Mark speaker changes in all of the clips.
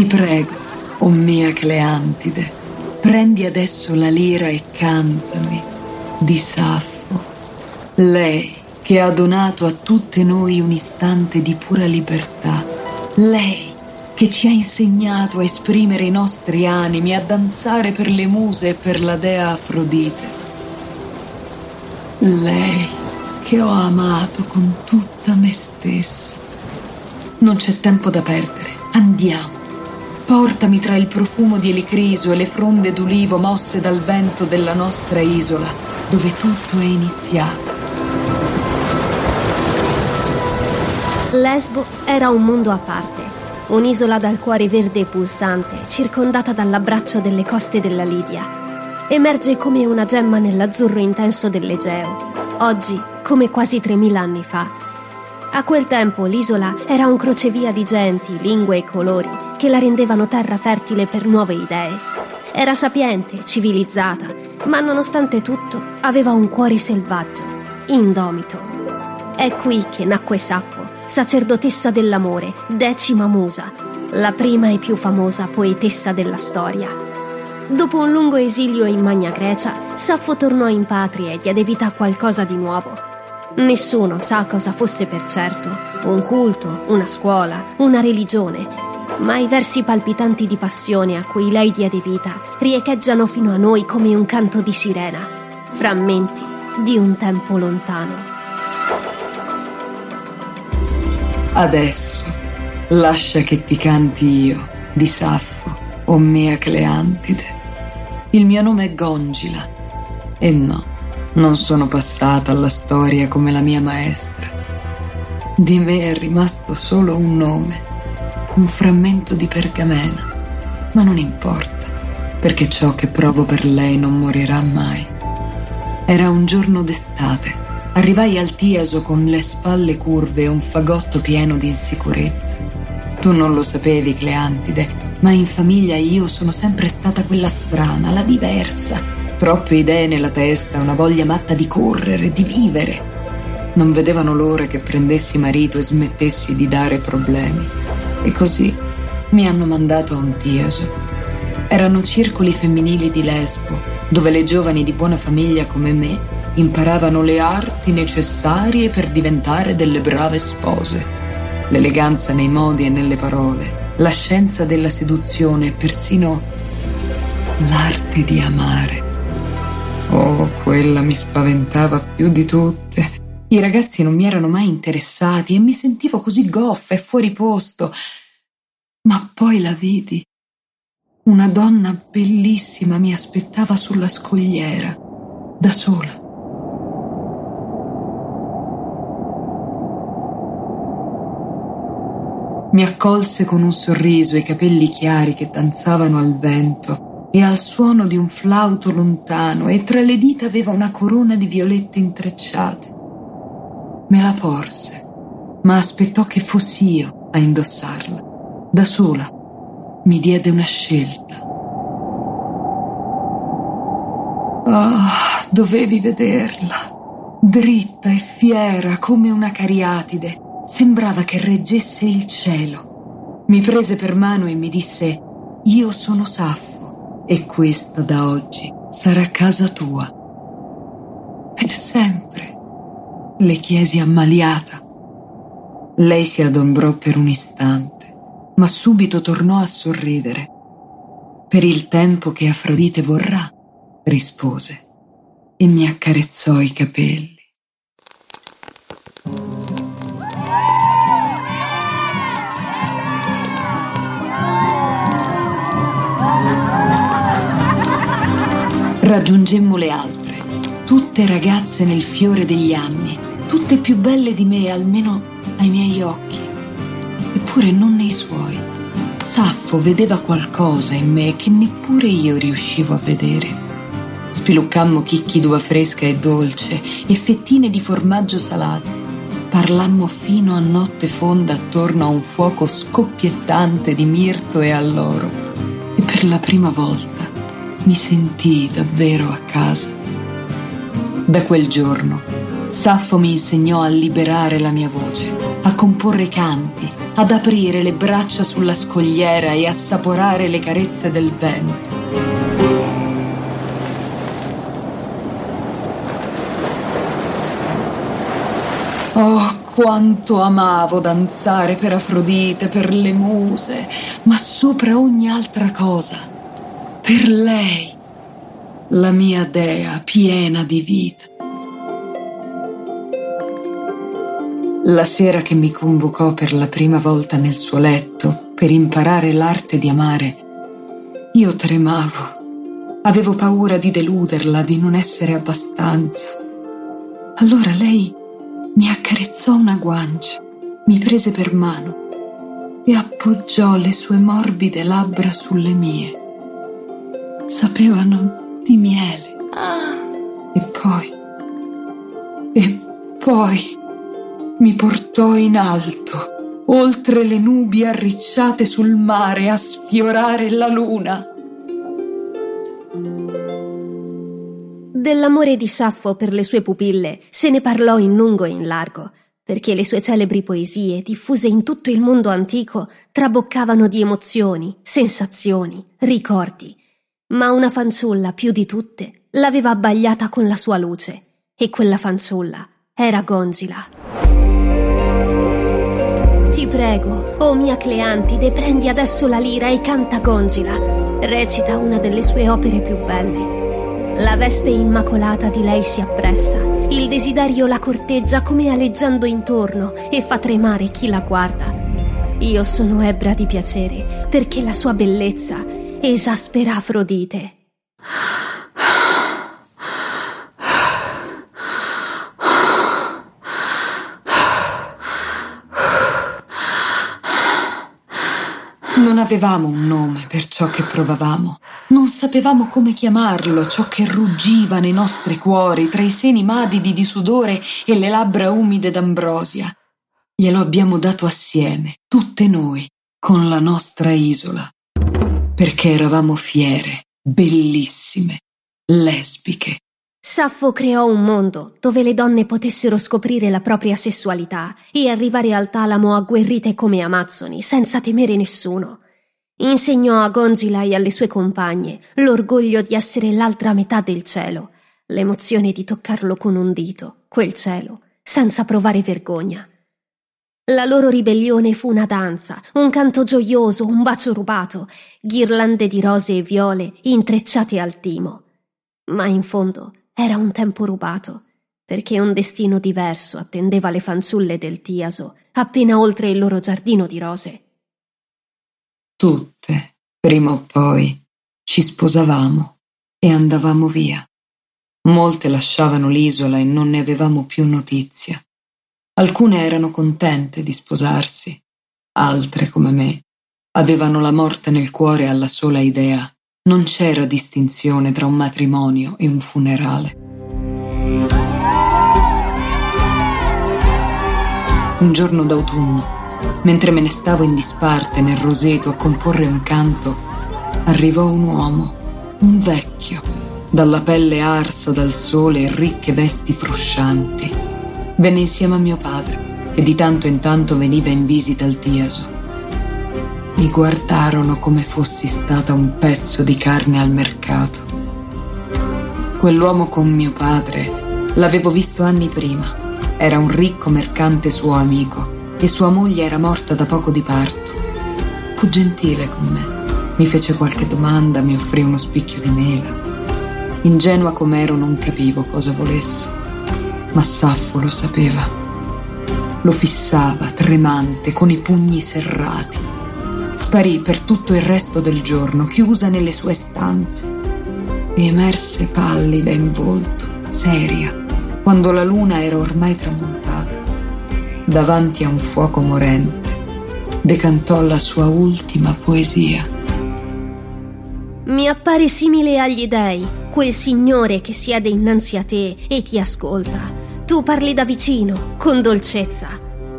Speaker 1: Ti prego, o oh mia Cleantide, prendi adesso la lira e cantami di Saffo, lei che ha donato a tutte noi un istante di pura libertà, lei che ci ha insegnato a esprimere i nostri animi, a danzare per le muse e per la dea Afrodite. Lei che ho amato con tutta me stessa. Non c'è tempo da perdere, andiamo. Portami tra il profumo di elicriso e le fronde d'ulivo mosse dal vento della nostra isola, dove tutto è iniziato.
Speaker 2: Lesbo era un mondo a parte un'isola dal cuore verde e pulsante, circondata dall'abbraccio delle coste della Lidia. Emerge come una gemma nell'azzurro intenso dell'Egeo, oggi come quasi 3.000 anni fa. A quel tempo l'isola era un crocevia di genti, lingue e colori che la rendevano terra fertile per nuove idee. Era sapiente, civilizzata, ma nonostante tutto aveva un cuore selvaggio, indomito. È qui che nacque Saffo, sacerdotessa dell'amore, decima musa, la prima e più famosa poetessa della storia. Dopo un lungo esilio in Magna Grecia, Saffo tornò in patria e diede vita a qualcosa di nuovo. Nessuno sa cosa fosse per certo, un culto, una scuola, una religione, ma i versi palpitanti di passione a cui lei diede vita riecheggiano fino a noi come un canto di sirena, frammenti di un tempo lontano.
Speaker 1: Adesso lascia che ti canti io di Saffo, o mia Cleantide. Il mio nome è Gongila e no, non sono passata alla storia come la mia maestra. Di me è rimasto solo un nome, un frammento di pergamena, ma non importa, perché ciò che provo per lei non morirà mai. Era un giorno d'estate Arrivai al Tiaso con le spalle curve e un fagotto pieno di insicurezza. Tu non lo sapevi, Cleantide, ma in famiglia io sono sempre stata quella strana, la diversa. Troppe idee nella testa, una voglia matta di correre, di vivere. Non vedevano l'ora che prendessi marito e smettessi di dare problemi. E così mi hanno mandato a un Tiaso. Erano circoli femminili di Lesbo, dove le giovani di buona famiglia come me imparavano le arti necessarie per diventare delle brave spose, l'eleganza nei modi e nelle parole, la scienza della seduzione e persino l'arte di amare. Oh, quella mi spaventava più di tutte. I ragazzi non mi erano mai interessati e mi sentivo così goffa e fuori posto. Ma poi la vidi. Una donna bellissima mi aspettava sulla scogliera, da sola. Mi accolse con un sorriso i capelli chiari che danzavano al vento e al suono di un flauto lontano e tra le dita aveva una corona di violette intrecciate. Me la porse, ma aspettò che fossi io a indossarla. Da sola mi diede una scelta. Oh, dovevi vederla, dritta e fiera come una cariatide Sembrava che reggesse il cielo. Mi prese per mano e mi disse, io sono Saffo e questa da oggi sarà casa tua. Per sempre, le chiesi ammaliata. Lei si adombrò per un istante, ma subito tornò a sorridere. Per il tempo che Afrodite vorrà, rispose, e mi accarezzò i capelli. Raggiungemmo le altre, tutte ragazze nel fiore degli anni, tutte più belle di me, almeno ai miei occhi, eppure non nei suoi. Saffo vedeva qualcosa in me che neppure io riuscivo a vedere. Spiluccammo chicchi d'uva fresca e dolce e fettine di formaggio salato. Parlammo fino a notte fonda attorno a un fuoco scoppiettante di mirto e alloro. E per la prima volta mi sentii davvero a casa. Da quel giorno, Saffo mi insegnò a liberare la mia voce, a comporre canti, ad aprire le braccia sulla scogliera e assaporare le carezze del vento. Oh, quanto amavo danzare per Afrodite, per le muse, ma sopra ogni altra cosa, per lei, la mia dea piena di vita. La sera che mi convocò per la prima volta nel suo letto per imparare l'arte di amare, io tremavo. Avevo paura di deluderla, di non essere abbastanza. Allora lei mi accarezzò una guancia, mi prese per mano e appoggiò le sue morbide labbra sulle mie. Sapevano di miele. E poi, e poi mi portò in alto, oltre le nubi arricciate sul mare a sfiorare la luna.
Speaker 2: Dell'amore di Saffo per le sue pupille se ne parlò in lungo e in largo, perché le sue celebri poesie, diffuse in tutto il mondo antico, traboccavano di emozioni, sensazioni, ricordi. Ma una fanciulla, più di tutte, l'aveva abbagliata con la sua luce, e quella fanciulla era Gongila. Ti prego, o oh mia Cleantide, prendi adesso la lira e canta Gongila. Recita una delle sue opere più belle. La veste immacolata di lei si appressa, il desiderio la corteggia come aleggiando intorno e fa tremare chi la guarda. Io sono ebbra di piacere perché la sua bellezza esaspera Afrodite.
Speaker 1: Non avevamo un nome per ciò che provavamo. Non sapevamo come chiamarlo, ciò che ruggiva nei nostri cuori tra i seni madidi di sudore e le labbra umide d'ambrosia. Glielo abbiamo dato assieme, tutte noi, con la nostra isola. Perché eravamo fiere, bellissime, lesbiche,
Speaker 2: Saffo creò un mondo dove le donne potessero scoprire la propria sessualità e arrivare al talamo agguerrite come amazzoni, senza temere nessuno. Insegnò a Gongila e alle sue compagne l'orgoglio di essere l'altra metà del cielo, l'emozione di toccarlo con un dito, quel cielo, senza provare vergogna. La loro ribellione fu una danza, un canto gioioso, un bacio rubato, ghirlande di rose e viole intrecciate al timo. Ma in fondo era un tempo rubato, perché un destino diverso attendeva le fanciulle del Tiaso, appena oltre il loro giardino di rose.
Speaker 1: Tutte, prima o poi, ci sposavamo e andavamo via. Molte lasciavano l'isola e non ne avevamo più notizia. Alcune erano contente di sposarsi, altre, come me, avevano la morte nel cuore alla sola idea non c'era distinzione tra un matrimonio e un funerale. Un giorno d'autunno, mentre me ne stavo in disparte nel roseto a comporre un canto, arrivò un uomo, un vecchio, dalla pelle arsa dal sole e ricche vesti fruscianti. Venne insieme a mio padre, che di tanto in tanto veniva in visita al Tiaso mi guardarono come fossi stata un pezzo di carne al mercato. Quell'uomo con mio padre l'avevo visto anni prima. Era un ricco mercante suo amico e sua moglie era morta da poco di parto. Fu gentile con me. Mi fece qualche domanda, mi offrì uno spicchio di mela. Ingenua com'ero non capivo cosa volesse, ma Saffo lo sapeva. Lo fissava, tremante, con i pugni serrati Sparì per tutto il resto del giorno, chiusa nelle sue stanze. Mi emerse pallida in volto, seria, quando la luna era ormai tramontata, davanti a un fuoco morente, decantò la sua ultima poesia.
Speaker 2: Mi appare simile agli dei, quel signore che siede innanzi a te e ti ascolta. Tu parli da vicino, con dolcezza.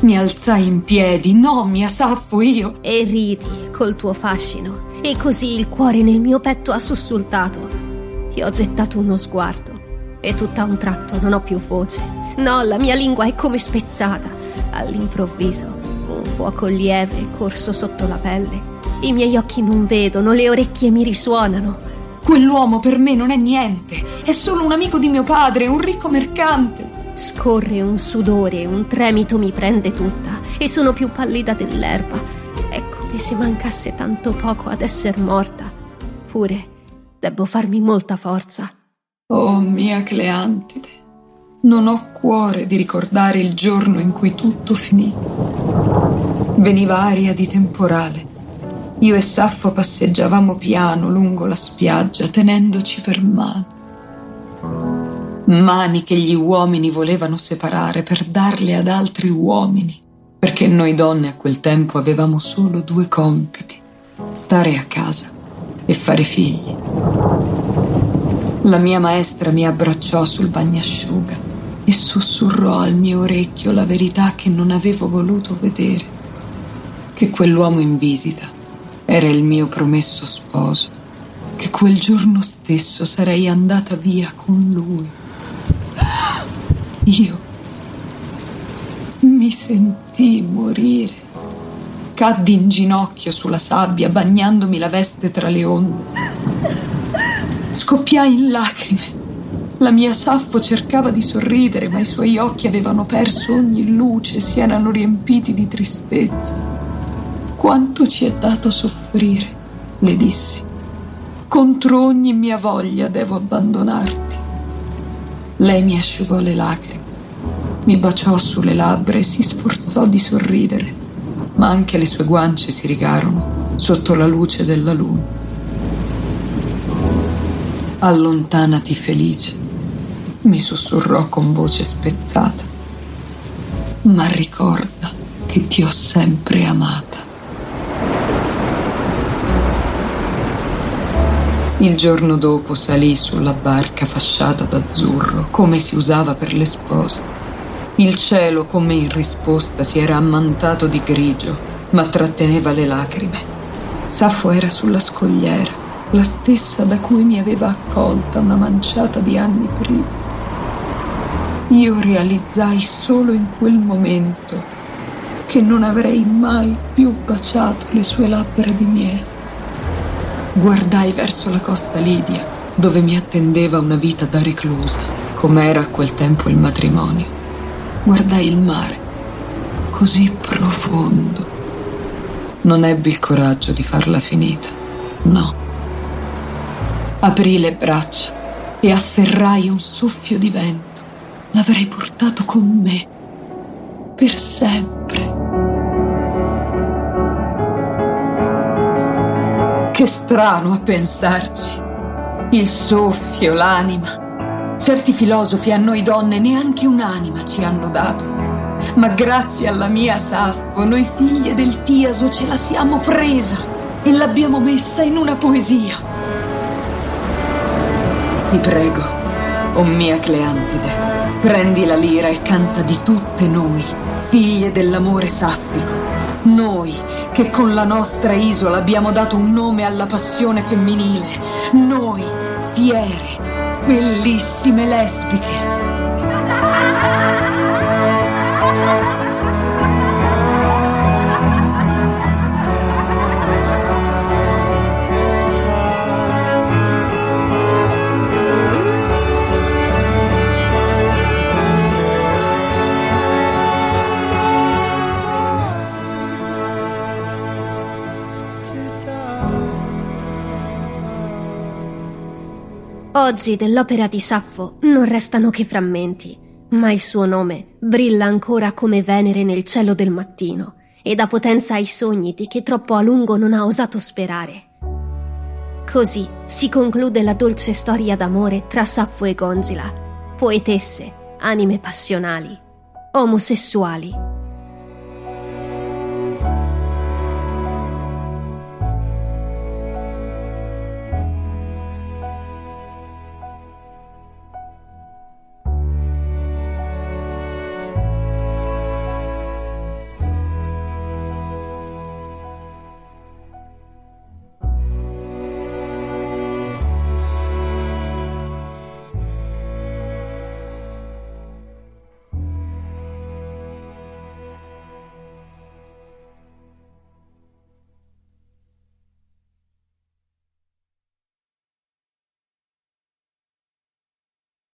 Speaker 1: Mi alzai in piedi, no, mia Saffo, io.
Speaker 2: E ridi col tuo fascino. E così il cuore nel mio petto ha sussultato. Ti ho gettato uno sguardo. E tutta un tratto non ho più voce. No, la mia lingua è come spezzata. All'improvviso, un fuoco lieve corso sotto la pelle. I miei occhi non vedono, le orecchie mi risuonano.
Speaker 1: Quell'uomo per me non è niente, è solo un amico di mio padre, un ricco mercante.
Speaker 2: Scorre un sudore, un tremito mi prende tutta e sono più pallida dell'erba. È come se mancasse tanto poco ad essere morta. Pure debbo farmi molta forza.
Speaker 1: Oh mia Cleantide, non ho cuore di ricordare il giorno in cui tutto finì. Veniva aria di temporale io e Saffo passeggiavamo piano lungo la spiaggia, tenendoci per mano. Mani che gli uomini volevano separare per darle ad altri uomini, perché noi donne a quel tempo avevamo solo due compiti, stare a casa e fare figli. La mia maestra mi abbracciò sul bagnasciuga e sussurrò al mio orecchio la verità che non avevo voluto vedere, che quell'uomo in visita era il mio promesso sposo, che quel giorno stesso sarei andata via con lui. Io mi sentii morire. Caddi in ginocchio sulla sabbia, bagnandomi la veste tra le onde. Scoppiai in lacrime. La mia Saffo cercava di sorridere, ma i suoi occhi avevano perso ogni luce si erano riempiti di tristezza. Quanto ci è dato soffrire, le dissi. Contro ogni mia voglia devo abbandonarti. Lei mi asciugò le lacrime, mi baciò sulle labbra e si sforzò di sorridere, ma anche le sue guance si rigarono sotto la luce della luna. Allontanati felice, mi sussurrò con voce spezzata, ma ricorda che ti ho sempre amata. Il giorno dopo salì sulla barca fasciata d'azzurro, come si usava per le spose. Il cielo, come in risposta, si era ammantato di grigio, ma tratteneva le lacrime. Saffo era sulla scogliera, la stessa da cui mi aveva accolta una manciata di anni prima. Io realizzai solo in quel momento che non avrei mai più baciato le sue labbra di miele. Guardai verso la costa Lidia, dove mi attendeva una vita da reclusa, come era a quel tempo il matrimonio. Guardai il mare, così profondo. Non ebbi il coraggio di farla finita, no. Aprì le braccia e afferrai un soffio di vento. L'avrei portato con me, per sempre. Che strano a pensarci. Il soffio, l'anima. Certi filosofi a noi donne neanche un'anima ci hanno dato. Ma grazie alla mia Saffo, noi figlie del Tiaso ce la siamo presa e l'abbiamo messa in una poesia. Ti prego, o mia Cleantide, prendi la lira e canta di tutte noi, figlie dell'amore saffico noi che con la nostra isola abbiamo dato un nome alla passione femminile. Noi, fiere, bellissime lesbiche.
Speaker 2: Oggi dell'opera di Saffo non restano che frammenti, ma il suo nome brilla ancora come Venere nel cielo del mattino e dà potenza ai sogni di che troppo a lungo non ha osato sperare. Così si conclude la dolce storia d'amore tra Saffo e Gongila, poetesse, anime passionali, omosessuali,